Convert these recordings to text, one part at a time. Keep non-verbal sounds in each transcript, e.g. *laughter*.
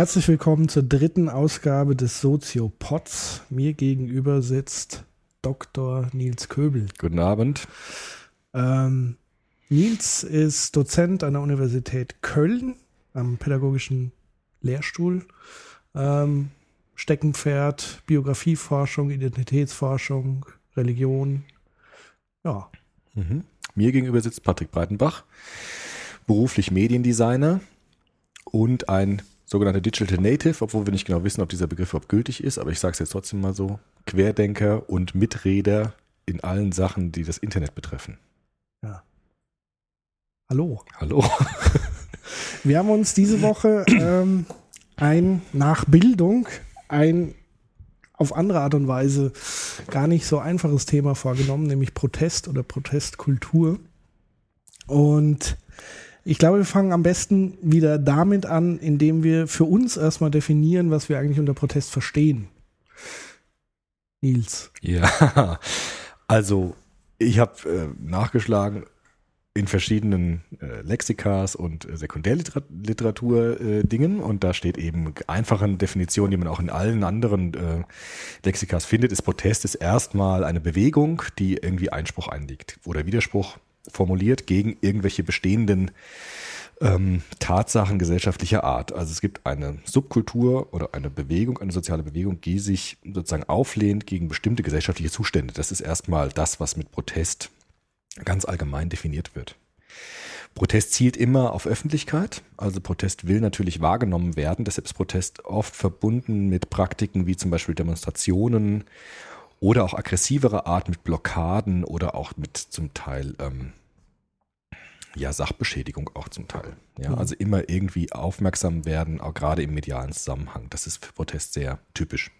Herzlich willkommen zur dritten Ausgabe des Soziopods. Mir gegenüber sitzt Dr. Nils Köbel. Guten Abend. Ähm, Nils ist Dozent an der Universität Köln am pädagogischen Lehrstuhl. Ähm, Steckenpferd, Biografieforschung, Identitätsforschung, Religion. Ja. Mhm. Mir gegenüber sitzt Patrick Breitenbach, beruflich Mediendesigner und ein sogenannter Digital Native, obwohl wir nicht genau wissen, ob dieser Begriff überhaupt gültig ist, aber ich sage es jetzt trotzdem mal so, Querdenker und Miträder in allen Sachen, die das Internet betreffen. Ja. Hallo. Hallo. *laughs* Wir haben uns diese Woche ähm, ein nach Bildung ein auf andere Art und Weise gar nicht so einfaches Thema vorgenommen, nämlich Protest oder Protestkultur. Und ich glaube, wir fangen am besten wieder damit an, indem wir für uns erstmal definieren, was wir eigentlich unter Protest verstehen. Nils. Ja, *laughs* also ich habe äh, nachgeschlagen in verschiedenen äh, Lexikas und äh, Sekundärliteratur-Dingen äh, und da steht eben einfachen Definitionen, die man auch in allen anderen äh, Lexikas findet, ist Protest ist erstmal eine Bewegung, die irgendwie Einspruch einlegt oder Widerspruch formuliert gegen irgendwelche bestehenden ähm, Tatsachen gesellschaftlicher Art. Also es gibt eine Subkultur oder eine Bewegung, eine soziale Bewegung, die sich sozusagen auflehnt gegen bestimmte gesellschaftliche Zustände. Das ist erstmal das, was mit Protest ganz allgemein definiert wird. Protest zielt immer auf Öffentlichkeit, also Protest will natürlich wahrgenommen werden, deshalb ist Protest oft verbunden mit Praktiken wie zum Beispiel Demonstrationen oder auch aggressivere Art mit Blockaden oder auch mit zum Teil ähm, ja Sachbeschädigung auch zum Teil. Ja, mhm. also immer irgendwie aufmerksam werden, auch gerade im medialen Zusammenhang. Das ist für Protest sehr typisch.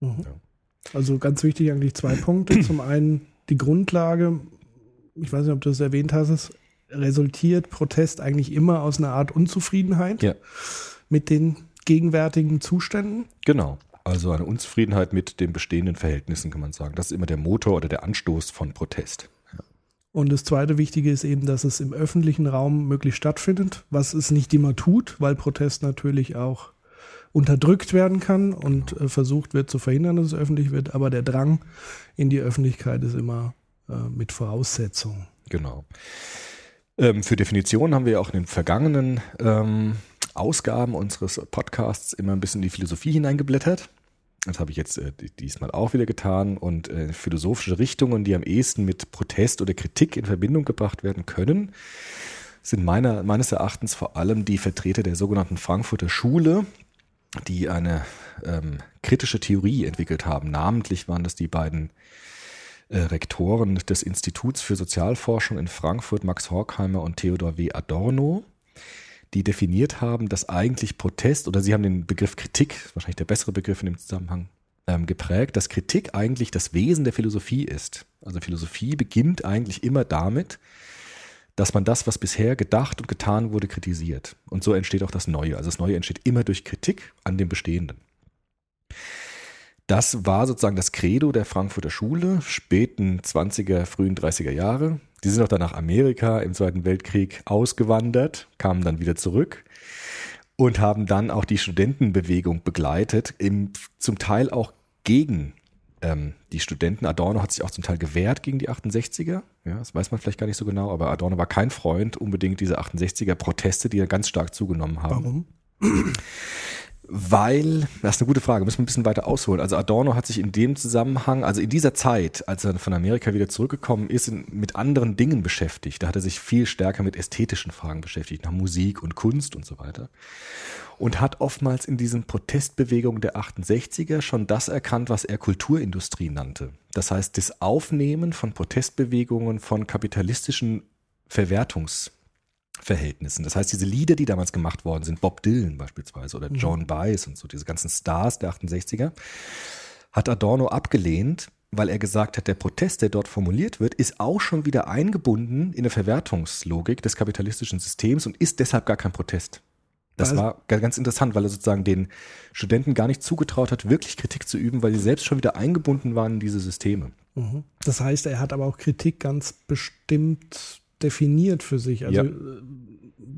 Mhm. Ja. Also ganz wichtig eigentlich zwei *clears throat* Punkte. Zum einen die Grundlage ich weiß nicht, ob du das erwähnt hast, resultiert Protest eigentlich immer aus einer Art Unzufriedenheit ja. mit den gegenwärtigen Zuständen. Genau. Also eine Unzufriedenheit mit den bestehenden Verhältnissen, kann man sagen. Das ist immer der Motor oder der Anstoß von Protest. Ja. Und das zweite Wichtige ist eben, dass es im öffentlichen Raum möglich stattfindet, was es nicht immer tut, weil Protest natürlich auch unterdrückt werden kann und genau. versucht wird zu verhindern, dass es öffentlich wird. Aber der Drang in die Öffentlichkeit ist immer äh, mit Voraussetzungen. Genau. Ähm, für Definitionen haben wir auch in den vergangenen ähm, Ausgaben unseres Podcasts immer ein bisschen in die Philosophie hineingeblättert. Das habe ich jetzt äh, diesmal auch wieder getan. Und äh, philosophische Richtungen, die am ehesten mit Protest oder Kritik in Verbindung gebracht werden können, sind meiner, meines Erachtens vor allem die Vertreter der sogenannten Frankfurter Schule, die eine ähm, kritische Theorie entwickelt haben. Namentlich waren das die beiden äh, Rektoren des Instituts für Sozialforschung in Frankfurt, Max Horkheimer und Theodor W. Adorno, die definiert haben, dass eigentlich Protest, oder sie haben den Begriff Kritik, wahrscheinlich der bessere Begriff in dem Zusammenhang, ähm, geprägt, dass Kritik eigentlich das Wesen der Philosophie ist. Also Philosophie beginnt eigentlich immer damit, dass man das, was bisher gedacht und getan wurde, kritisiert. Und so entsteht auch das Neue. Also das Neue entsteht immer durch Kritik an dem Bestehenden. Das war sozusagen das Credo der Frankfurter Schule, späten 20er, frühen 30er Jahre. Die sind auch dann nach Amerika im Zweiten Weltkrieg ausgewandert, kamen dann wieder zurück und haben dann auch die Studentenbewegung begleitet, im, zum Teil auch gegen ähm, die Studenten. Adorno hat sich auch zum Teil gewehrt gegen die 68er. Ja, das weiß man vielleicht gar nicht so genau, aber Adorno war kein Freund unbedingt dieser 68er Proteste, die ja ganz stark zugenommen haben. Warum? Weil, das ist eine gute Frage, müssen wir ein bisschen weiter ausholen. Also Adorno hat sich in dem Zusammenhang, also in dieser Zeit, als er von Amerika wieder zurückgekommen ist, mit anderen Dingen beschäftigt. Da hat er sich viel stärker mit ästhetischen Fragen beschäftigt, nach Musik und Kunst und so weiter. Und hat oftmals in diesen Protestbewegungen der 68er schon das erkannt, was er Kulturindustrie nannte. Das heißt, das Aufnehmen von Protestbewegungen von kapitalistischen Verwertungs- Verhältnissen. Das heißt, diese Lieder, die damals gemacht worden sind, Bob Dylan beispielsweise oder mhm. John Baez und so, diese ganzen Stars der 68er, hat Adorno abgelehnt, weil er gesagt hat, der Protest, der dort formuliert wird, ist auch schon wieder eingebunden in eine Verwertungslogik des kapitalistischen Systems und ist deshalb gar kein Protest. Das also, war ganz interessant, weil er sozusagen den Studenten gar nicht zugetraut hat, wirklich Kritik zu üben, weil sie selbst schon wieder eingebunden waren in diese Systeme. Mhm. Das heißt, er hat aber auch Kritik ganz bestimmt definiert für sich. Also ja. Äh,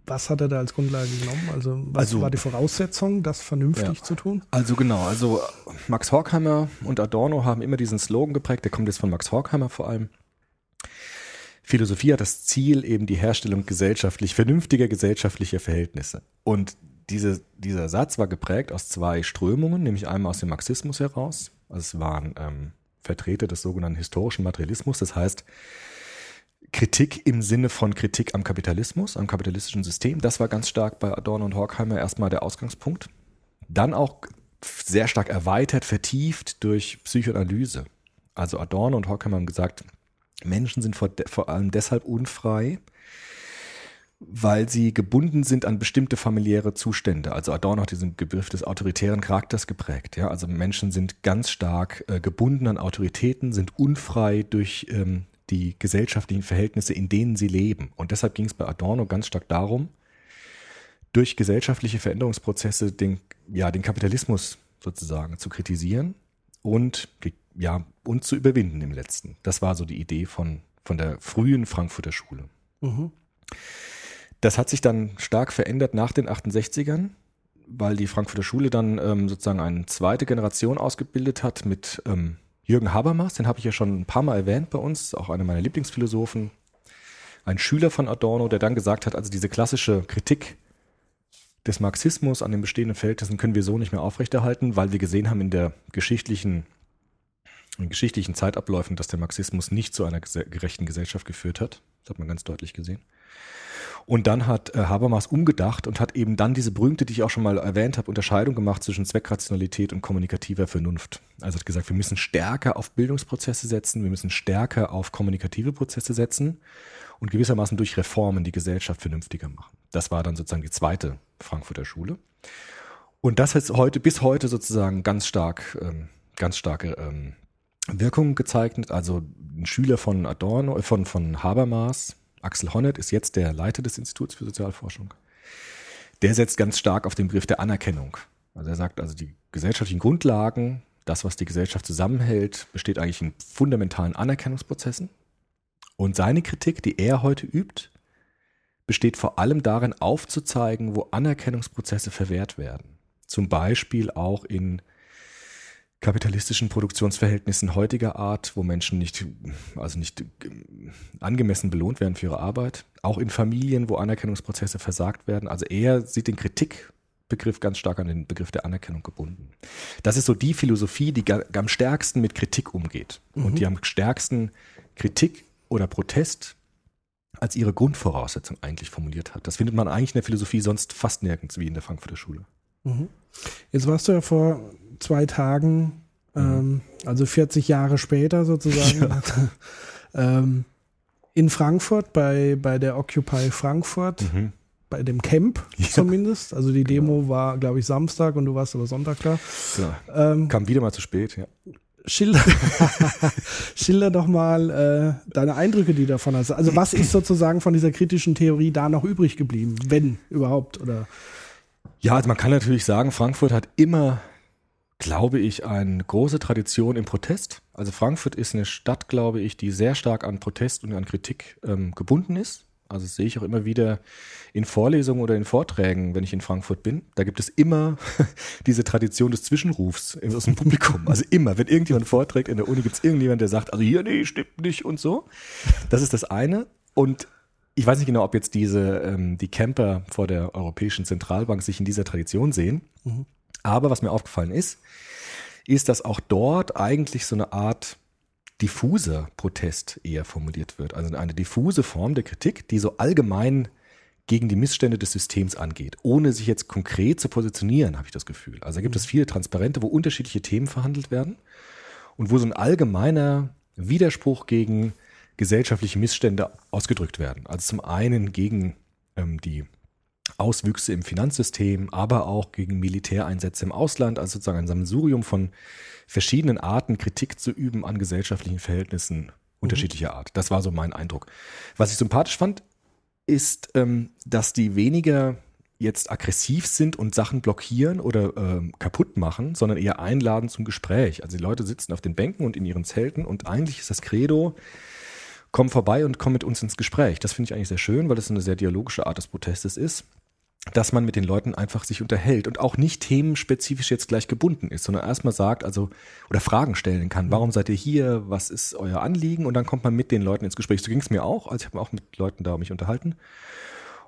was hat er da als Grundlage genommen? Also was Also- war die Voraussetzung, das vernünftig Ja. zu tun? Also genau, also Max Horkheimer und Adorno haben immer diesen Slogan geprägt, der kommt jetzt von Max Horkheimer vor allem. Philosophie hat das Ziel, eben die Herstellung gesellschaftlich, vernünftiger gesellschaftlicher Verhältnisse. Und diese, dieser Satz war geprägt aus zwei Strömungen, nämlich einmal aus dem Marxismus heraus. Also es waren ähm, Vertreter des sogenannten historischen Materialismus, das heißt Kritik im Sinne von Kritik am Kapitalismus, am kapitalistischen System. Das war ganz stark bei Adorno und Horkheimer erstmal der Ausgangspunkt. Dann auch sehr stark erweitert, vertieft durch Psychoanalyse. Also Adorno und Horkheimer haben gesagt, Menschen sind vor, vor allem deshalb unfrei, weil sie gebunden sind an bestimmte familiäre Zustände. Also Adorno hat diesen Begriff des autoritären Charakters geprägt. Ja? Also Menschen sind ganz stark äh, gebunden an Autoritäten, sind unfrei durch ähm, die gesellschaftlichen Verhältnisse, in denen sie leben. Und deshalb ging es bei Adorno ganz stark darum, durch gesellschaftliche Veränderungsprozesse den, ja, den Kapitalismus sozusagen zu kritisieren und, ja, und zu überwinden im letzten. Das war so die Idee von, von der frühen Frankfurter Schule. Mhm. Das hat sich dann stark verändert nach den 68ern, weil die Frankfurter Schule dann ähm, sozusagen eine zweite Generation ausgebildet hat mit ähm, Jürgen Habermas, den habe ich ja schon ein paar Mal erwähnt bei uns, auch einer meiner Lieblingsphilosophen, ein Schüler von Adorno, der dann gesagt hat, also diese klassische Kritik des Marxismus an den bestehenden Verhältnissen können wir so nicht mehr aufrechterhalten, weil wir gesehen haben in der geschichtlichen in geschichtlichen Zeitabläufen, dass der Marxismus nicht zu einer gerechten Gesellschaft geführt hat. Das hat man ganz deutlich gesehen. Und dann hat äh, Habermas umgedacht und hat eben dann diese berühmte, die ich auch schon mal erwähnt habe, Unterscheidung gemacht zwischen Zweckrationalität und kommunikativer Vernunft. Also hat gesagt, wir müssen stärker auf Bildungsprozesse setzen, wir müssen stärker auf kommunikative Prozesse setzen und gewissermaßen durch Reformen die Gesellschaft vernünftiger machen. Das war dann sozusagen die zweite Frankfurter Schule. Und das hat heute bis heute sozusagen ganz stark, ähm, ganz starke ähm, Wirkung gezeichnet. Also ein Schüler von Adorno, äh, von, von Habermas, Axel Honneth, ist jetzt der Leiter des Instituts für Sozialforschung. Der setzt ganz stark auf den Begriff der Anerkennung. Also er sagt, also die gesellschaftlichen Grundlagen, das, was die Gesellschaft zusammenhält, besteht eigentlich in fundamentalen Anerkennungsprozessen. Und seine Kritik, die er heute übt, besteht vor allem darin, aufzuzeigen, wo Anerkennungsprozesse verwehrt werden. Zum Beispiel auch in kapitalistischen Produktionsverhältnissen heutiger Art, wo Menschen nicht, also nicht ähm, angemessen belohnt werden für ihre Arbeit. Auch in Familien, wo Anerkennungsprozesse versagt werden. Also er sieht den Kritikbegriff ganz stark an den Begriff der Anerkennung gebunden. Das ist so die Philosophie, die am stärksten mit Kritik umgeht und die am stärksten Kritik oder Protest als ihre Grundvoraussetzung eigentlich formuliert hat. Das findet man eigentlich in der Philosophie sonst fast nirgends wie in der Frankfurter Schule. Mhm. Jetzt warst du ja vor zwei Tagen, ähm, also 40 Jahre später sozusagen, *laughs* *laughs* ähm, in Frankfurt bei, bei der Occupy Frankfurt, bei dem Camp Ja. Genau. zumindest. Also die Demo war, glaube ich, Samstag und du warst aber Sonntag da. Ähm, Kam wieder mal zu spät, ja. schilder, *laughs* schilder doch mal äh, deine Eindrücke, die du davon hast. Also was ist sozusagen von dieser kritischen Theorie da noch übrig geblieben, wenn überhaupt? Oder Ja, also man kann natürlich sagen, Frankfurt hat immer, glaube ich, eine große Tradition im Protest. Also Frankfurt ist eine Stadt, glaube ich, die sehr stark an Protest und an Kritik ähm, gebunden ist. Also das sehe ich auch immer wieder in Vorlesungen oder in Vorträgen, wenn ich in Frankfurt bin. Da gibt es immer *laughs* diese Tradition des Zwischenrufs aus dem Publikum. Also immer, wenn irgendjemand vorträgt in der Uni, gibt es irgendjemand, der sagt, also hier, nee, stimmt nicht und so. Das ist das eine. Und ich weiß nicht genau, ob jetzt diese, ähm, die Camper vor der Europäischen Zentralbank sich in dieser Tradition sehen. Aber was mir aufgefallen ist, ist, dass auch dort eigentlich so eine Art diffuser Protest eher formuliert wird. Also eine diffuse Form der Kritik, die so allgemein gegen die Missstände des Systems angeht, ohne sich jetzt konkret zu positionieren, habe ich das Gefühl. Also da gibt es viele Transparente, wo unterschiedliche Themen verhandelt werden und wo so ein allgemeiner Widerspruch gegen gesellschaftliche Missstände ausgedrückt werden. Also zum einen gegen ähm, die Auswüchse im Finanzsystem, aber auch gegen Militäreinsätze im Ausland, also sozusagen ein Sammelsurium von verschiedenen Arten, Kritik zu üben an gesellschaftlichen Verhältnissen unterschiedlicher Art. Das war so mein Eindruck. Was ich sympathisch fand, ist, ähm, dass die weniger jetzt aggressiv sind und Sachen blockieren oder ähm, kaputt machen, sondern eher einladen zum Gespräch. Also die Leute sitzen auf den Bänken und in ihren Zelten und eigentlich ist das Credo komm vorbei und komm mit uns ins Gespräch. Das finde ich eigentlich sehr schön, weil es eine sehr dialogische Art des Protestes ist dass man mit den Leuten einfach sich unterhält und auch nicht themenspezifisch jetzt gleich gebunden ist, sondern erstmal sagt, also oder Fragen stellen kann. Warum seid ihr hier? Was ist euer Anliegen? Und dann kommt man mit den Leuten ins Gespräch. So ging es mir auch. Also ich habe auch mit Leuten da mich unterhalten.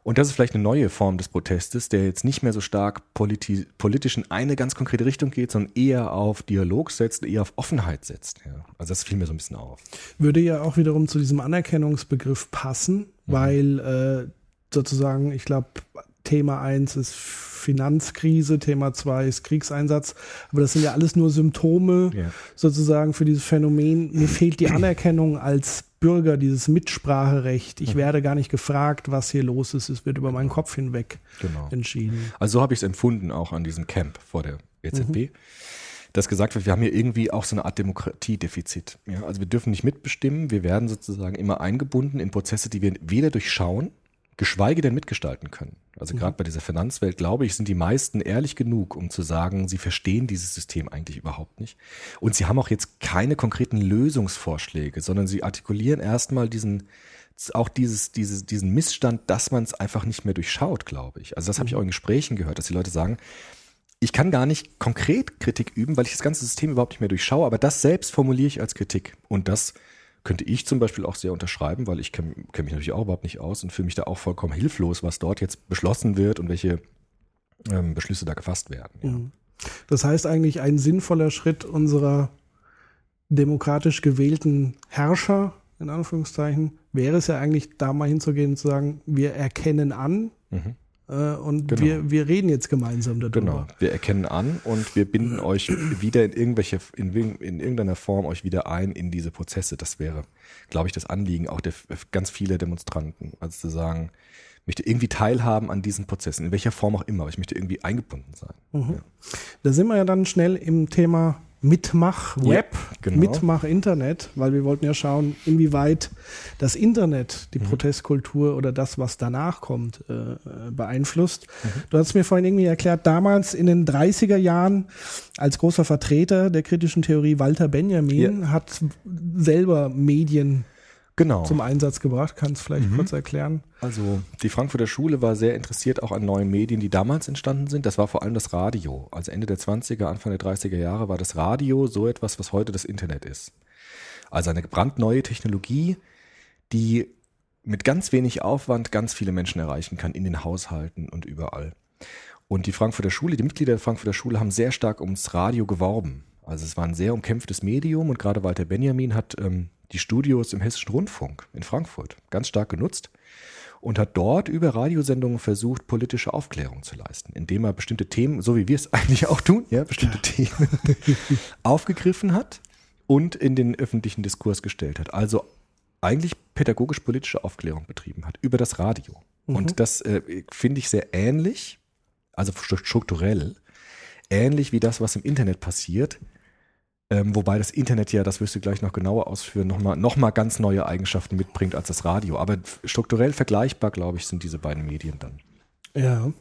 Und das ist vielleicht eine neue Form des Protestes, der jetzt nicht mehr so stark politi politisch in eine ganz konkrete Richtung geht, sondern eher auf Dialog setzt, eher auf Offenheit setzt. Ja. Also das fiel mir so ein bisschen auf. Würde ja auch wiederum zu diesem Anerkennungsbegriff passen, mhm. weil äh, sozusagen, ich glaube, Thema 1 ist Finanzkrise, Thema 2 ist Kriegseinsatz. Aber das sind ja alles nur Symptome ja. sozusagen für dieses Phänomen. Mir fehlt die *clears throat* Anerkennung als Bürger, dieses Mitspracherecht. Ich mhm. werde gar nicht gefragt, was hier los ist. Es wird über meinen Kopf hinweg genau. entschieden. Also so habe ich es empfunden, auch an diesem Camp vor der EZB. Mhm. Dass gesagt wird, wir haben hier irgendwie auch so eine Art Demokratiedefizit. Ja, also wir dürfen nicht mitbestimmen, wir werden sozusagen immer eingebunden in Prozesse, die wir weder durchschauen, geschweige denn mitgestalten können. Also mhm. gerade bei dieser Finanzwelt, glaube ich, sind die meisten ehrlich genug, um zu sagen, sie verstehen dieses System eigentlich überhaupt nicht. Und sie haben auch jetzt keine konkreten Lösungsvorschläge, sondern sie artikulieren erstmal diesen, auch dieses, dieses, diesen Missstand, dass man es einfach nicht mehr durchschaut, glaube ich. Also das habe ich mhm. auch in Gesprächen gehört, dass die Leute sagen, ich kann gar nicht konkret Kritik üben, weil ich das ganze System überhaupt nicht mehr durchschaue, aber das selbst formuliere ich als Kritik. Und das könnte ich zum Beispiel auch sehr unterschreiben, weil ich kenne kenn mich natürlich auch überhaupt nicht aus und fühle mich da auch vollkommen hilflos, was dort jetzt beschlossen wird und welche ähm, Beschlüsse da gefasst werden. Ja. Mhm. Das heißt eigentlich ein sinnvoller Schritt unserer demokratisch gewählten Herrscher, in Anführungszeichen, wäre es ja eigentlich da mal hinzugehen und zu sagen, wir erkennen an, mhm. Äh, und genau. wir, wir reden jetzt gemeinsam darüber. Genau, wir erkennen an und wir binden euch wieder in irgendwelche, in, in irgendeiner Form euch wieder ein in diese Prozesse. Das wäre, glaube ich, das Anliegen auch der ganz viele Demonstranten. Also zu sagen, ich möchte irgendwie teilhaben an diesen Prozessen, in welcher Form auch immer, aber ich möchte irgendwie eingebunden sein. Mhm. Ja. Da sind wir ja dann schnell im Thema Mitmach-Web, ja, genau. Mitmach-Internet, weil wir wollten ja schauen, inwieweit das Internet die mhm. Protestkultur oder das, was danach kommt, äh, beeinflusst. Mhm. Du hast mir vorhin irgendwie erklärt, damals in den 30er Jahren als großer Vertreter der kritischen Theorie Walter Benjamin ja. hat selber Medien genau. zum Einsatz gebracht. Kannst du vielleicht mhm. kurz erklären? Also die Frankfurter Schule war sehr interessiert auch an neuen Medien, die damals entstanden sind. Das war vor allem das Radio. Also Ende der 20er, Anfang der 30er Jahre war das Radio so etwas, was heute das Internet ist. Also eine brandneue Technologie, die mit ganz wenig Aufwand ganz viele Menschen erreichen kann in den Haushalten und überall. Und die Frankfurter Schule, die Mitglieder der Frankfurter Schule haben sehr stark ums Radio geworben. Also es war ein sehr umkämpftes Medium und gerade Walter Benjamin hat ähm, die Studios im Hessischen Rundfunk in Frankfurt ganz stark genutzt und hat dort über Radiosendungen versucht, politische Aufklärung zu leisten, indem er bestimmte Themen, so wie wir es *laughs* eigentlich auch tun, ja, bestimmte Themen *laughs* aufgegriffen hat und in den öffentlichen Diskurs gestellt hat. Also eigentlich pädagogisch-politische Aufklärung betrieben hat über das Radio. Mhm. Und das äh, finde ich sehr ähnlich, also strukturell, ähnlich wie das, was im Internet passiert, ähm, wobei das Internet ja, das wirst du gleich noch genauer ausführen, nochmal noch mal ganz neue Eigenschaften mitbringt als das Radio. Aber strukturell vergleichbar, glaube ich, sind diese beiden Medien dann. Ja.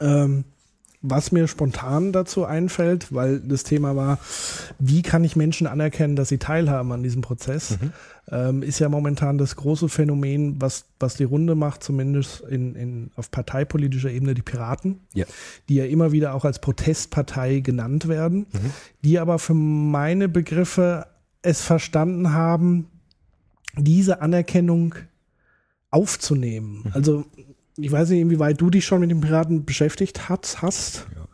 Ähm, was mir spontan dazu einfällt, weil das Thema war, wie kann ich Menschen anerkennen, dass sie teilhaben an diesem Prozess, mhm. ähm, ist ja momentan das große Phänomen, was, was die Runde macht, zumindest in, in, auf parteipolitischer Ebene, die Piraten, ja. die ja immer wieder auch als Protestpartei genannt werden, mhm. die aber für meine Begriffe es verstanden haben, diese Anerkennung aufzunehmen. Mhm. Also ich weiß nicht, inwieweit du dich schon mit den Piraten beschäftigt hast. hast. Ja.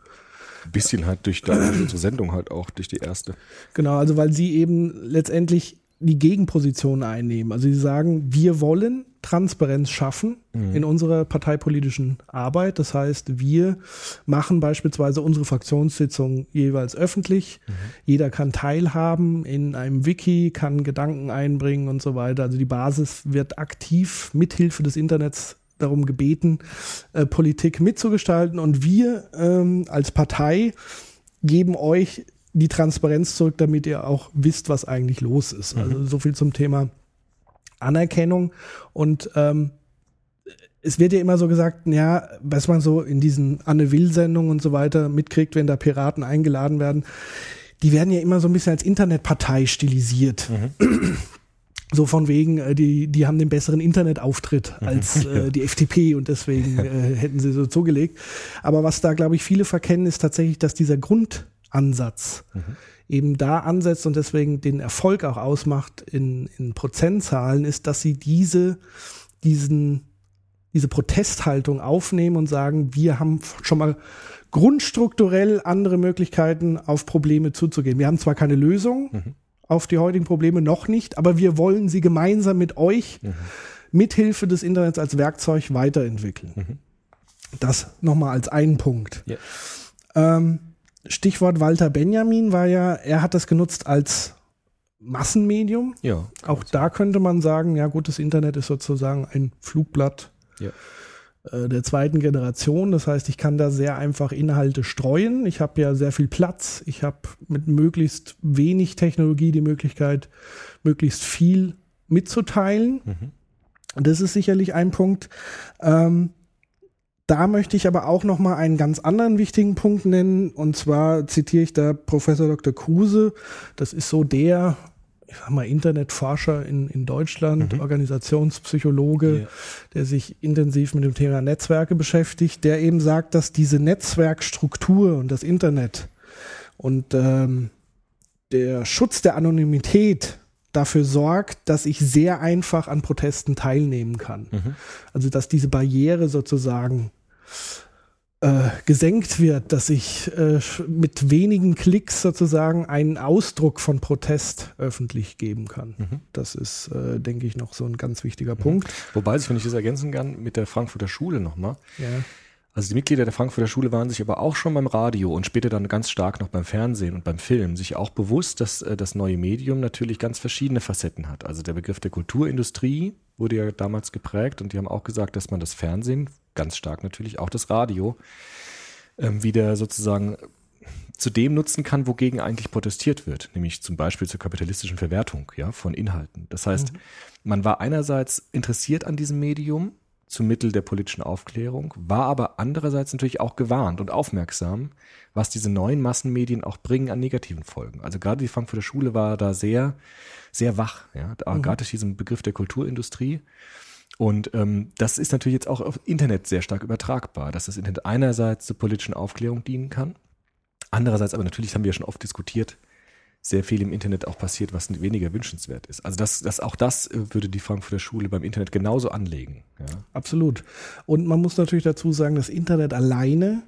Ein bisschen halt durch, unsere Sendung halt auch, durch die erste. Genau, also weil sie eben letztendlich die Gegenposition einnehmen. Also sie sagen, wir wollen Transparenz schaffen mhm. in unserer parteipolitischen Arbeit. Das heißt, wir machen beispielsweise unsere Fraktionssitzung jeweils öffentlich. Mhm. Jeder kann teilhaben in einem Wiki, kann Gedanken einbringen und so weiter. Also die Basis wird aktiv mithilfe des Internets darum gebeten, äh, Politik mitzugestalten. Und wir ähm, als Partei geben euch die Transparenz zurück, damit ihr auch wisst, was eigentlich los ist. Mhm. Also so viel zum Thema Anerkennung. Und ähm, es wird ja immer so gesagt, ja, was man so in diesen Anne Will-Sendungen und so weiter mitkriegt, wenn da Piraten eingeladen werden, die werden ja immer so ein bisschen als Internetpartei stilisiert. Mhm. *clears throat* so von wegen, äh, die, die haben den besseren Internetauftritt als *laughs* äh, die FDP und deswegen äh, hätten sie so zugelegt. Aber was da, glaube ich, viele verkennen, ist tatsächlich, dass dieser Grundansatz mhm. eben da ansetzt und deswegen den Erfolg auch ausmacht in, in Prozentzahlen, ist, dass sie diese, diesen, diese Protesthaltung aufnehmen und sagen, wir haben schon mal grundstrukturell andere Möglichkeiten, auf Probleme zuzugehen. Wir haben zwar keine Lösung, mhm auf die heutigen Probleme noch nicht, aber wir wollen sie gemeinsam mit euch mhm. mithilfe des Internets als Werkzeug weiterentwickeln. Mhm. Das nochmal als einen Punkt. Yeah. Ähm, Stichwort Walter Benjamin war ja, er hat das genutzt als Massenmedium. Ja. Auch da könnte man sagen, ja gut, das Internet ist sozusagen ein Flugblatt. Ja der zweiten Generation. Das heißt, ich kann da sehr einfach Inhalte streuen. Ich habe ja sehr viel Platz. Ich habe mit möglichst wenig Technologie die Möglichkeit, möglichst viel mitzuteilen. Mhm. Das ist sicherlich ein Punkt. Ähm, da möchte ich aber auch noch mal einen ganz anderen wichtigen Punkt nennen. Und zwar zitiere ich da Professor Dr. Kruse. Das ist so der ich sag mal, Internetforscher in, in Deutschland, mhm. Organisationspsychologe, yeah. der sich intensiv mit dem Thema Netzwerke beschäftigt, der eben sagt, dass diese Netzwerkstruktur und das Internet und ähm, der Schutz der Anonymität dafür sorgt, dass ich sehr einfach an Protesten teilnehmen kann. Mhm. Also dass diese Barriere sozusagen äh, gesenkt wird, dass ich äh, mit wenigen Klicks sozusagen einen Ausdruck von Protest öffentlich geben kann. Mhm. Das ist, äh, denke ich, noch so ein ganz wichtiger mhm. Punkt. Wobei wenn ich das ergänzen kann, mit der Frankfurter Schule nochmal. Ja. Also die Mitglieder der Frankfurter Schule waren sich aber auch schon beim Radio und später dann ganz stark noch beim Fernsehen und beim Film sich auch bewusst, dass äh, das neue Medium natürlich ganz verschiedene Facetten hat. Also der Begriff der Kulturindustrie wurde ja damals geprägt und die haben auch gesagt, dass man das Fernsehen, ganz stark natürlich auch das Radio, ähm, wieder sozusagen zu dem nutzen kann, wogegen eigentlich protestiert wird, nämlich zum Beispiel zur kapitalistischen Verwertung ja, von Inhalten. Das heißt, mhm. man war einerseits interessiert an diesem Medium, zum Mittel der politischen Aufklärung, war aber andererseits natürlich auch gewarnt und aufmerksam, was diese neuen Massenmedien auch bringen an negativen Folgen. Also gerade die Frankfurter Schule war da sehr, sehr wach, ja, mhm. gerade durch diesen Begriff der Kulturindustrie. Und ähm, das ist natürlich jetzt auch auf Internet sehr stark übertragbar, dass das Internet einerseits zur politischen Aufklärung dienen kann, andererseits aber natürlich haben wir ja schon oft diskutiert, sehr viel im Internet auch passiert, was weniger wünschenswert ist. Also das, das auch das äh, würde die Frankfurter Schule beim Internet genauso anlegen. Ja. Absolut. Und man muss natürlich dazu sagen, das Internet alleine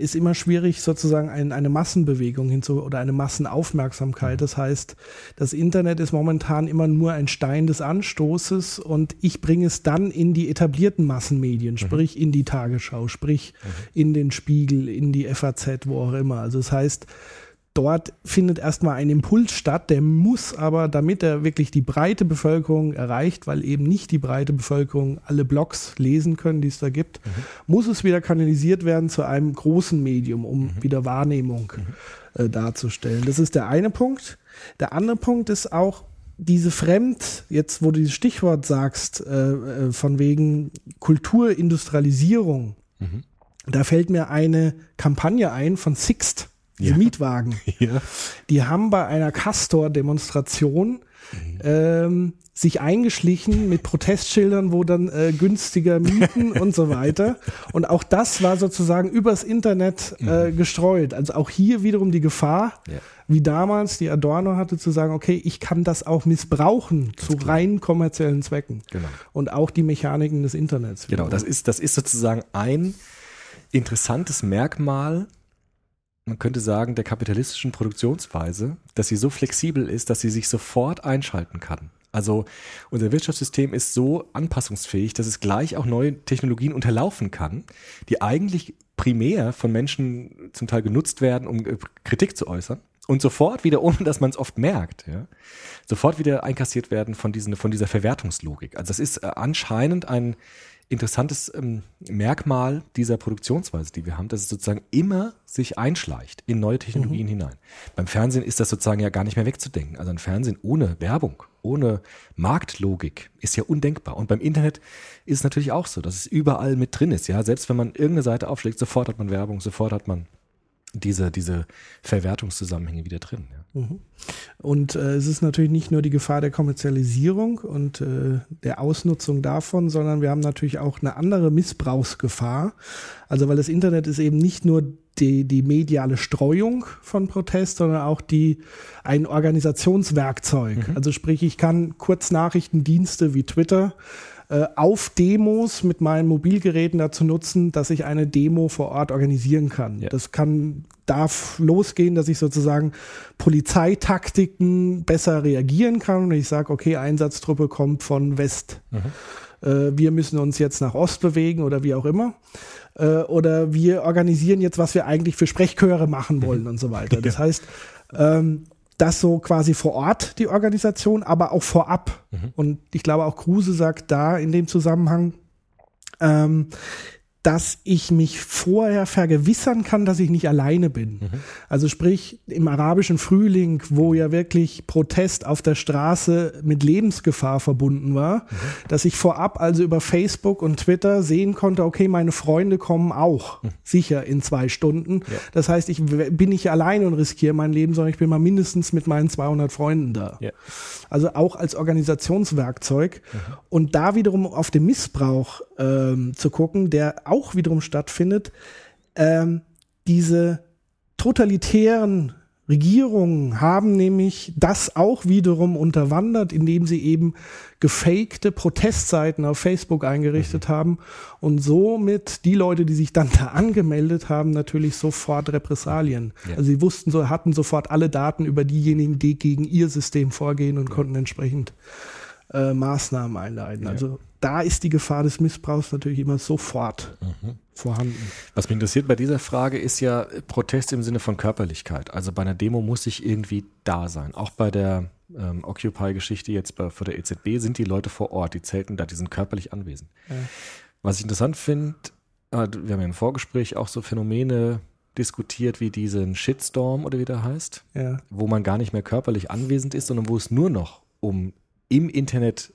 ist immer schwierig, sozusagen ein, eine Massenbewegung hinzu oder eine Massenaufmerksamkeit. Mhm. Das heißt, das Internet ist momentan immer nur ein Stein des Anstoßes und ich bringe es dann in die etablierten Massenmedien, mhm. sprich in die Tagesschau, sprich mhm. in den Spiegel, in die FAZ, wo auch immer. Also das heißt, dort findet erstmal ein Impuls statt, der muss aber, damit er wirklich die breite Bevölkerung erreicht, weil eben nicht die breite Bevölkerung alle Blogs lesen können, die es da gibt, mhm. muss es wieder kanalisiert werden zu einem großen Medium, um mhm. wieder Wahrnehmung mhm. äh, darzustellen. Das ist der eine Punkt. Der andere Punkt ist auch, diese Fremd, jetzt wo du das Stichwort sagst, äh, äh, von wegen Kulturindustrialisierung, mhm. da fällt mir eine Kampagne ein von Sixt diese ja. Mietwagen. *laughs* Ja. Die haben bei einer Castor-Demonstration mhm. ähm, sich eingeschlichen mit Protestschildern, wo dann äh, günstiger mieten *laughs* und so weiter. Und auch das war sozusagen übers Internet äh, mhm. gestreut. Also auch hier wiederum die Gefahr, ja. wie damals die Adorno hatte, zu sagen, okay, ich kann das auch missbrauchen Ganz zu klar. rein kommerziellen Zwecken. Genau. Und auch die Mechaniken des Internets. Genau, das ist, das ist sozusagen ein interessantes Merkmal man könnte sagen, der kapitalistischen Produktionsweise, dass sie so flexibel ist, dass sie sich sofort einschalten kann. Also unser Wirtschaftssystem ist so anpassungsfähig, dass es gleich auch neue Technologien unterlaufen kann, die eigentlich primär von Menschen zum Teil genutzt werden, um äh, Kritik zu äußern und sofort wieder, *laughs* ohne dass man es oft merkt, ja, sofort wieder einkassiert werden von, diesen, von dieser Verwertungslogik. Also das ist äh, anscheinend ein interessantes ähm, Merkmal dieser Produktionsweise, die wir haben, dass es sozusagen immer sich einschleicht in neue Technologien mhm. hinein. Beim Fernsehen ist das sozusagen ja gar nicht mehr wegzudenken. Also ein Fernsehen ohne Werbung, ohne Marktlogik ist ja undenkbar. Und beim Internet ist es natürlich auch so, dass es überall mit drin ist. Ja, selbst wenn man irgendeine Seite aufschlägt, sofort hat man Werbung, sofort hat man diese, diese Verwertungszusammenhänge wieder drin. Ja. Mhm. Und äh, es ist natürlich nicht nur die Gefahr der Kommerzialisierung und äh, der Ausnutzung davon, sondern wir haben natürlich auch eine andere Missbrauchsgefahr. Also weil das Internet ist eben nicht nur die, die mediale Streuung von Protest, sondern auch die ein Organisationswerkzeug. Mhm. Also sprich, ich kann Kurznachrichtendienste wie Twitter äh, auf Demos mit meinen Mobilgeräten dazu nutzen, dass ich eine Demo vor Ort organisieren kann. Ja. Das kann darf losgehen, dass ich sozusagen Polizeitaktiken besser reagieren kann und ich sage, okay, Einsatztruppe kommt von West. Mhm. Äh, wir müssen uns jetzt nach Ost bewegen oder wie auch immer. Äh, oder wir organisieren jetzt, was wir eigentlich für Sprechchöre machen wollen *laughs* und so weiter. Das heißt, ähm, das so quasi vor Ort, die Organisation, aber auch vorab. Mhm. Und ich glaube auch Kruse sagt da in dem Zusammenhang, ähm, dass ich mich vorher vergewissern kann, dass ich nicht alleine bin. Mhm. Also sprich im arabischen Frühling, wo ja wirklich Protest auf der Straße mit Lebensgefahr verbunden war, mhm. dass ich vorab also über Facebook und Twitter sehen konnte, okay, meine Freunde kommen auch mhm. sicher in zwei Stunden. Ja. Das heißt, ich bin nicht alleine und riskiere mein Leben, sondern ich bin mal mindestens mit meinen 200 Freunden da. Ja. Also auch als Organisationswerkzeug. Mhm. Und da wiederum auf den Missbrauch ähm, zu gucken, der auch wiederum stattfindet, ähm, diese totalitären Regierungen haben nämlich das auch wiederum unterwandert, indem sie eben gefakte Protestseiten auf Facebook eingerichtet mhm. haben und somit die Leute, die sich dann da angemeldet haben, natürlich sofort Repressalien. Ja. Also sie wussten so, hatten sofort alle Daten über diejenigen, die gegen ihr System vorgehen und ja. konnten entsprechend äh, Maßnahmen einleiten. Ja. Also da ist die Gefahr des Missbrauchs natürlich immer sofort mhm. vorhanden. Was mich interessiert bei dieser Frage ist ja Protest im Sinne von Körperlichkeit. Also bei einer Demo muss ich irgendwie da sein. Auch bei der ähm, Occupy-Geschichte jetzt bei, vor der EZB sind die Leute vor Ort, die zelten da, die sind körperlich anwesend. Ja. Was ich interessant finde, äh, wir haben ja im Vorgespräch auch so Phänomene diskutiert wie diesen Shitstorm oder wie der heißt, ja. wo man gar nicht mehr körperlich anwesend ist, sondern wo es nur noch um im Internet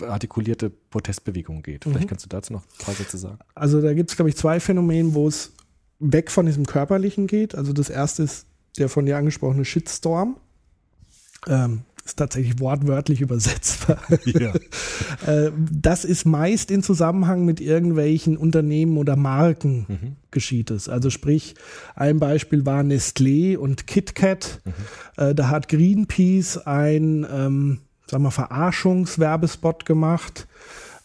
artikulierte Protestbewegung geht. Vielleicht mhm. kannst du dazu noch ein paar Sätze sagen. Also da gibt es, glaube ich, zwei Phänomene, wo es weg von diesem Körperlichen geht. Also das erste ist der von dir angesprochene Shitstorm. Ähm, ist tatsächlich wortwörtlich übersetzbar. Ja. *laughs* Äh, das ist meist in Zusammenhang mit irgendwelchen Unternehmen oder Marken mhm. geschieht es. Also sprich, ein Beispiel war Nestlé und KitKat. Mhm. Äh, da hat Greenpeace ein ähm, sagen wir, Verarschungswerbespot gemacht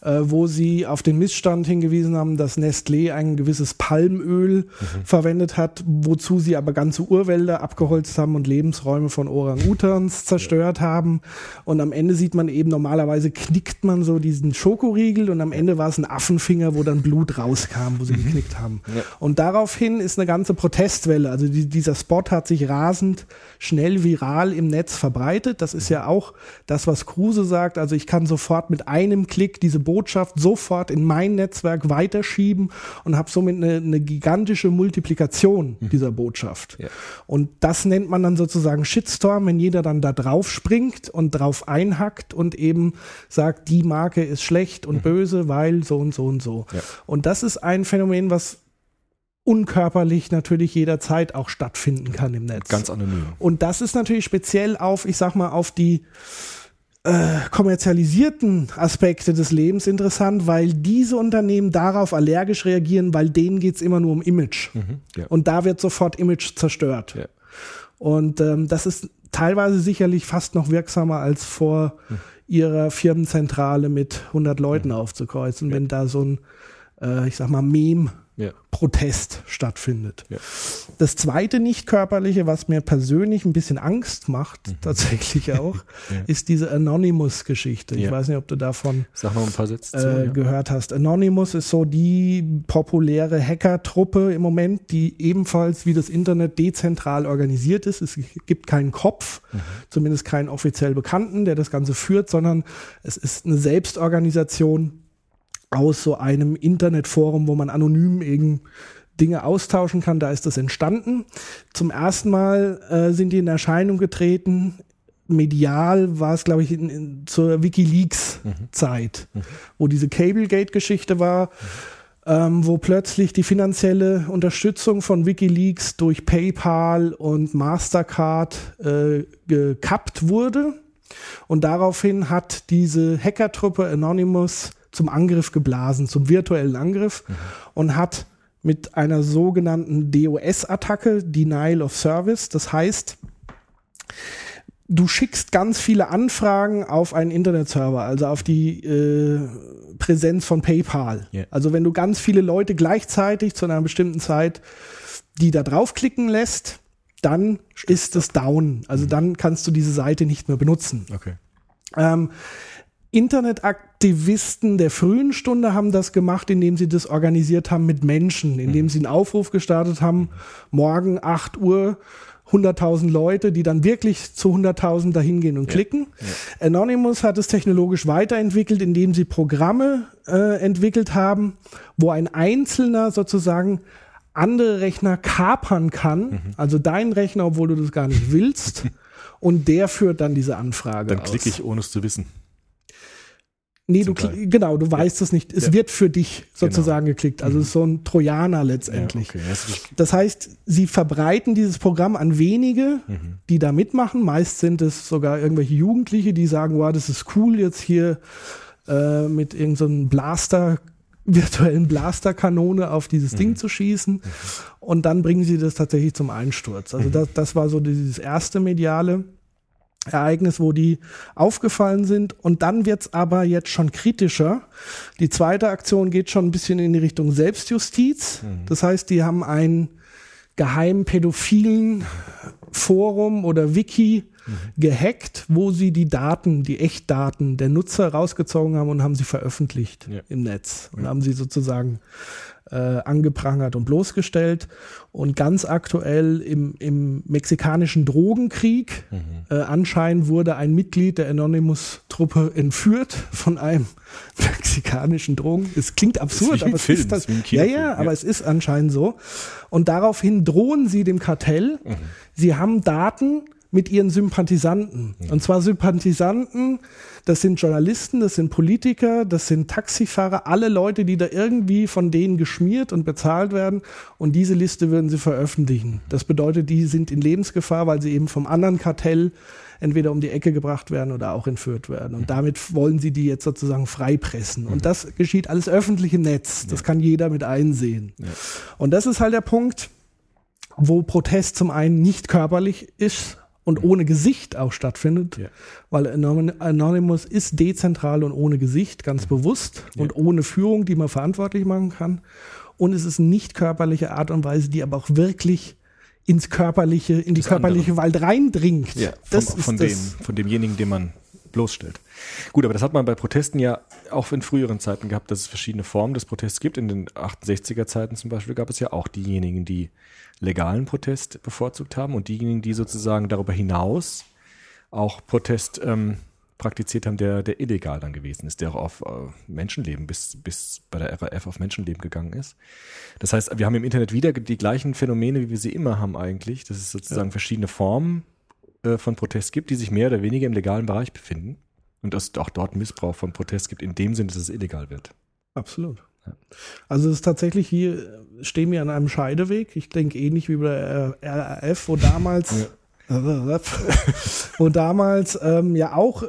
wo sie auf den Missstand hingewiesen haben, dass Nestlé ein gewisses Palmöl mhm. verwendet hat, wozu sie aber ganze Urwälder abgeholzt haben und Lebensräume von Orang-Utans zerstört ja. haben. Und am Ende sieht man eben, normalerweise knickt man so diesen Schokoriegel und am Ende war es ein Affenfinger, wo dann Blut rauskam, wo sie mhm. geknickt haben. Ja. Und daraufhin ist eine ganze Protestwelle, also die, dieser Spot hat sich rasend schnell viral im Netz verbreitet. Das ist ja auch das, was Kruse sagt. Also ich kann sofort mit einem Klick diese Botschaft sofort in mein Netzwerk weiterschieben und habe somit eine, eine, gigantische Multiplikation mhm. dieser Botschaft. Ja. Und das nennt man dann sozusagen Shitstorm, wenn jeder dann da drauf springt und drauf einhackt und eben sagt, die Marke ist schlecht und mhm. böse, weil so und so und so. Ja. Und das ist ein Phänomen, was unkörperlich natürlich jederzeit auch stattfinden kann im Netz. Ganz anonym. Und das ist natürlich speziell auf, ich sag mal, auf die äh, kommerzialisierten Aspekte des Lebens interessant, weil diese Unternehmen darauf allergisch reagieren, weil denen geht's immer nur um Image. Mhm, ja. Und da wird sofort Image zerstört. Ja. Und ähm, das ist teilweise sicherlich fast noch wirksamer als vor mhm. ihrer Firmenzentrale mit 100 Leuten mhm. aufzukreuzen, ja. wenn da so ein, äh, ich sag mal, Meme ja. Protest stattfindet. Ja. Das zweite nicht körperliche, was mir persönlich ein bisschen Angst macht, mhm. tatsächlich auch, *laughs* ja. ist diese Anonymous-Geschichte. Ich weiß nicht, ob du davon äh, gehört hast. Anonymous ist so die populäre Hacker-Truppe im Moment, die ebenfalls wie das Internet dezentral organisiert ist. Es gibt keinen Kopf, mhm. zumindest keinen offiziell Bekannten, der das Ganze führt, sondern es ist eine Selbstorganisation, aus so einem Internetforum, wo man anonym eben Dinge austauschen kann. Da ist das entstanden. Zum ersten Mal äh, sind die in Erscheinung getreten. Medial war es, glaube ich, in, in, zur WikiLeaks-Zeit, mhm. mhm. wo diese Cablegate-Geschichte war. Mhm. ähm, wo plötzlich die finanzielle Unterstützung von Wikileaks durch PayPal und Mastercard äh, gekappt wurde. Und daraufhin hat diese Hackertruppe Anonymous zum Angriff geblasen, zum virtuellen Angriff mhm. und hat mit einer sogenannten DOS-Attacke, Denial of Service, das heißt, du schickst ganz viele Anfragen auf einen Internetserver, also auf die äh, Präsenz von PayPal. Yeah. Also wenn du ganz viele Leute gleichzeitig zu einer bestimmten Zeit die da draufklicken lässt, dann Stimmt. ist es down. Also mhm. dann kannst du diese Seite nicht mehr benutzen. Okay. Ähm, Internetaktivisten der frühen Stunde haben das gemacht, indem sie das organisiert haben mit Menschen, indem mhm. sie einen Aufruf gestartet haben, morgen 8 Uhr 100.000 Leute, die dann wirklich zu 100.000 dahin gehen und ja. klicken. Ja. Anonymous hat es technologisch weiterentwickelt, indem sie Programme äh, entwickelt haben, wo ein Einzelner sozusagen andere Rechner kapern kann, mhm. also dein Rechner, obwohl du das gar nicht willst, *laughs* und der führt dann diese Anfrage. Dann klicke ich, ohne es zu wissen. Nee, du genau, du weißt es nicht. Es ja. wird für dich sozusagen genau. geklickt. Also mhm. es ist so ein Trojaner letztendlich. Ja, okay. Das heißt, sie verbreiten dieses Programm an wenige, mhm. die da mitmachen. Meist sind es sogar irgendwelche Jugendliche, die sagen, wow, das ist cool, jetzt hier äh, mit irgendeinem so Blaster *laughs* virtuellen Blasterkanone auf dieses mhm. Ding zu schießen mhm. und dann bringen sie das tatsächlich zum Einsturz. Also mhm. das, das war so dieses erste mediale. Ereignis, wo die aufgefallen sind. Und dann wird's aber jetzt schon kritischer. Die zweite Aktion geht schon ein bisschen in die Richtung Selbstjustiz. Mhm. Das heißt, die haben ein geheim pädophilen Forum oder Wiki mhm. gehackt, wo sie die Daten, die Echtdaten der Nutzer rausgezogen haben und haben sie veröffentlicht ja. im Netz und ja. haben sie sozusagen äh, angeprangert und bloßgestellt. Und ganz aktuell im, im mexikanischen Drogenkrieg mhm. äh, anscheinend wurde ein Mitglied der Anonymous-Truppe entführt von einem *laughs* mexikanischen Drogen. Es klingt absurd, aber es Film, ist das. Ja, ja, aber ja. es ist anscheinend so. Und daraufhin drohen sie dem Kartell. Mhm. Sie haben Daten mit ihren Sympathisanten. Mhm. Und zwar Sympathisanten, das sind Journalisten, das sind Politiker, das sind Taxifahrer, alle Leute, die da irgendwie von denen geschmiert und bezahlt werden. Und diese Liste würden sie veröffentlichen. Das bedeutet, die sind in Lebensgefahr, weil sie eben vom anderen Kartell entweder um die Ecke gebracht werden oder auch entführt werden. Und damit wollen sie die jetzt sozusagen freipressen. Und das geschieht alles öffentlich im Netz. Das kann jeder mit einsehen. Und das ist halt der Punkt, wo Protest zum einen nicht körperlich ist, und ohne Gesicht auch stattfindet, ja. weil Anonymous ist dezentral und ohne Gesicht, ganz bewusst ja. und ohne Führung, die man verantwortlich machen kann. Und es ist nicht körperliche Art und Weise, die aber auch wirklich ins körperliche, in die das körperliche andere. Welt reindringt. Ja, vom, das ist von, dem, von demjenigen, den man bloßstellt. Gut, aber das hat man bei Protesten ja auch in früheren Zeiten gehabt, dass es verschiedene Formen des Protests gibt. In den 68er Zeiten zum Beispiel gab es ja auch diejenigen, die legalen Protest bevorzugt haben und diejenigen, die sozusagen darüber hinaus auch Protest ähm, praktiziert haben, der, der illegal dann gewesen ist, der auch auf äh, Menschenleben bis, bis bei der RAF auf Menschenleben gegangen ist. Das heißt, wir haben im Internet wieder die gleichen Phänomene, wie wir sie immer haben eigentlich, dass es sozusagen ja. verschiedene Formen äh, von Protest gibt, die sich mehr oder weniger im legalen Bereich befinden und dass es auch dort Missbrauch von Protest gibt, in dem Sinne, dass es illegal wird. Absolut. Also es ist tatsächlich hier, stehen wir an einem Scheideweg. Ich denke ähnlich wie bei der RAF, wo damals, ja. *laughs* wo damals ähm, ja auch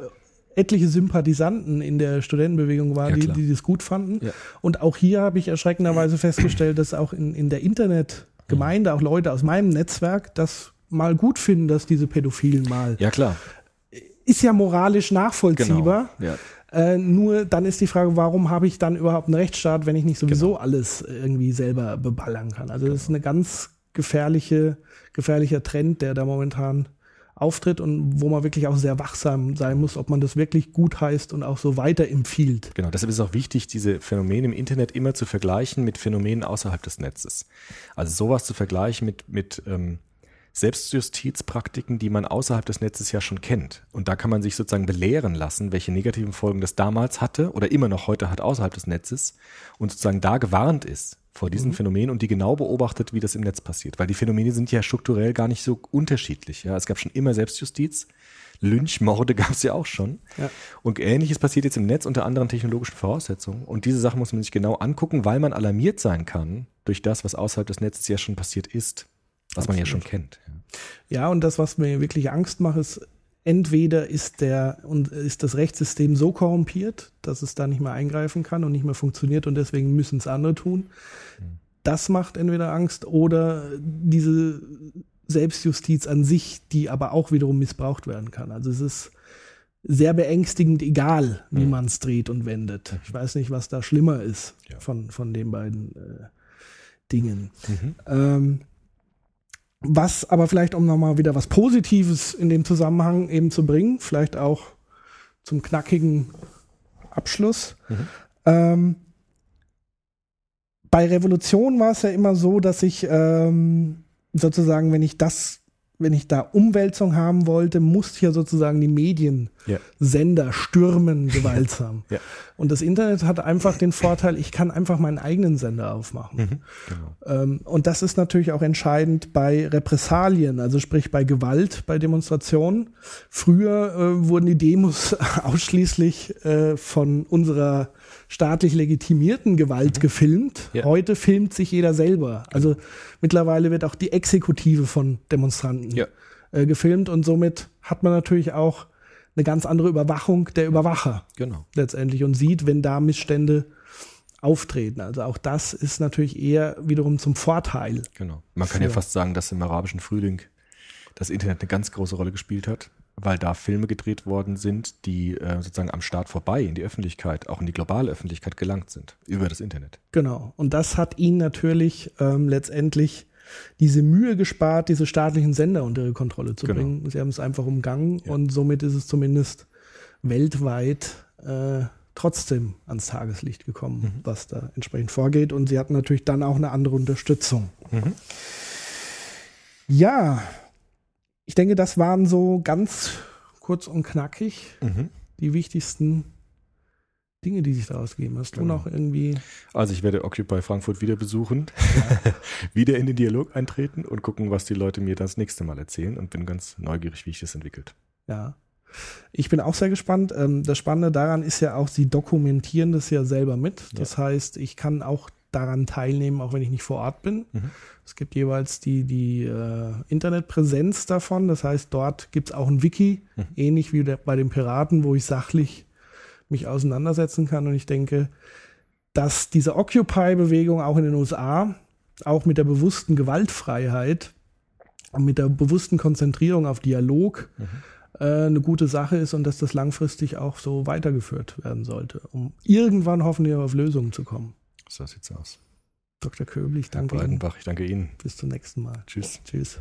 etliche Sympathisanten in der Studentenbewegung waren, ja, die, die das gut fanden. Ja. Und auch hier habe ich erschreckenderweise festgestellt, dass auch in, in der Internetgemeinde auch Leute aus meinem Netzwerk das mal gut finden, dass diese Pädophilen mal. Ja, klar. Ist ja moralisch nachvollziehbar. Genau. Ja. Äh, nur dann ist die Frage, warum habe ich dann überhaupt einen Rechtsstaat, wenn ich nicht sowieso genau. alles irgendwie selber beballern kann? Also genau. das ist eine ganz gefährliche, gefährlicher Trend, der da momentan auftritt und wo man wirklich auch sehr wachsam sein muss, ob man das wirklich gut heißt und auch so weiterempfiehlt. Genau, deshalb ist es auch wichtig, diese Phänomene im Internet immer zu vergleichen mit Phänomenen außerhalb des Netzes. Also sowas zu vergleichen mit, mit ähm, Selbstjustizpraktiken, die man außerhalb des Netzes ja schon kennt. Und da kann man sich sozusagen belehren lassen, welche negativen Folgen das damals hatte oder immer noch heute hat außerhalb des Netzes und sozusagen da gewarnt ist vor diesen mhm. Phänomenen und die genau beobachtet, wie das im Netz passiert. Weil die Phänomene sind ja strukturell gar nicht so unterschiedlich. Ja, es gab schon immer Selbstjustiz. Lynchmorde *laughs* gab es ja auch schon. Ja. Und ähnliches passiert jetzt im Netz unter anderen technologischen Voraussetzungen. Und diese Sachen muss man sich genau angucken, weil man alarmiert sein kann durch das, was außerhalb des Netzes ja schon passiert ist, was man ja schon kennt. Ja, und das, was mir wirklich Angst macht, ist, entweder ist der und ist das Rechtssystem so korrumpiert, dass es da nicht mehr eingreifen kann und nicht mehr funktioniert und deswegen müssen es andere tun. Das macht entweder Angst oder diese Selbstjustiz an sich, die aber auch wiederum missbraucht werden kann. Also es ist sehr beängstigend, egal wie Mhm. man es dreht und wendet. Ich weiß nicht, was da schlimmer ist von, von den beiden äh, Dingen. Mhm. Ähm, was aber vielleicht, um nochmal wieder was Positives in dem Zusammenhang eben zu bringen, vielleicht auch zum knackigen Abschluss. Mhm. Ähm, bei Revolution war es ja immer so, dass ich ähm, sozusagen, wenn ich das, wenn ich da Umwälzung haben wollte, musste ich ja sozusagen die Mediensender Ja. stürmen, *laughs* gewaltsam. Ja. Und das Internet hat einfach den Vorteil, ich kann einfach meinen eigenen Sender aufmachen. Mhm. Genau. Ähm, und das ist natürlich auch entscheidend bei Repressalien, also sprich bei Gewalt, bei Demonstrationen. Früher äh, wurden die Demos *laughs* ausschließlich äh, von unserer staatlich legitimierten Gewalt gefilmt. Ja. Heute filmt sich jeder selber. Also mittlerweile wird auch die Exekutive von Demonstranten Ja. äh, gefilmt und somit hat man natürlich auch eine ganz andere Überwachung der Überwacher Genau. letztendlich und sieht, wenn da Missstände auftreten. Also auch das ist natürlich eher wiederum zum Vorteil. Genau. Man kann ja fast sagen, dass im arabischen Frühling das Internet eine ganz große Rolle gespielt hat, weil da Filme gedreht worden sind, die äh, sozusagen am Start vorbei in die Öffentlichkeit, auch in die globale Öffentlichkeit gelangt sind, über das Internet. Genau. Und das hat ihn natürlich ähm, letztendlich diese Mühe gespart, diese staatlichen Sender unter ihre Kontrolle zu Genau. bringen. Sie haben es einfach umgangen Ja. und somit ist es zumindest weltweit äh, trotzdem ans Tageslicht gekommen, Mhm. was da entsprechend vorgeht. Und sie hatten natürlich dann auch eine andere Unterstützung. Mhm. Ja, ich denke, das waren so ganz kurz und knackig Mhm. die wichtigsten Dinge, die sich daraus geben. Hast du Genau. noch irgendwie Also ich werde Occupy Frankfurt wieder besuchen, *laughs* wieder in den Dialog eintreten und gucken, was die Leute mir das nächste Mal erzählen und bin ganz neugierig, wie sich das entwickelt. Ja. Ich bin auch sehr gespannt. Ähm, Das Spannende daran ist ja auch, sie dokumentieren das ja selber mit. Das heißt, ich kann auch daran teilnehmen, auch wenn ich nicht vor Ort bin. Mhm. Es gibt jeweils die, die äh, Internetpräsenz davon. Das heißt, dort gibt es auch ein Wiki, Mhm. ähnlich wie der, bei den Piraten, wo ich sachlich mich auseinandersetzen kann. Und ich denke, dass diese Occupy-Bewegung auch in den USA, auch mit der bewussten Gewaltfreiheit und mit der bewussten Konzentrierung auf Dialog, Mhm. äh, eine gute Sache ist und dass das langfristig auch so weitergeführt werden sollte, um irgendwann hoffentlich auf Lösungen zu kommen. So sieht's aus. Dr. Köbel, ich Herr danke Ihnen. Breidenbach, ich danke Ihnen. Bis zum nächsten Mal. Tschüss. Tschüss.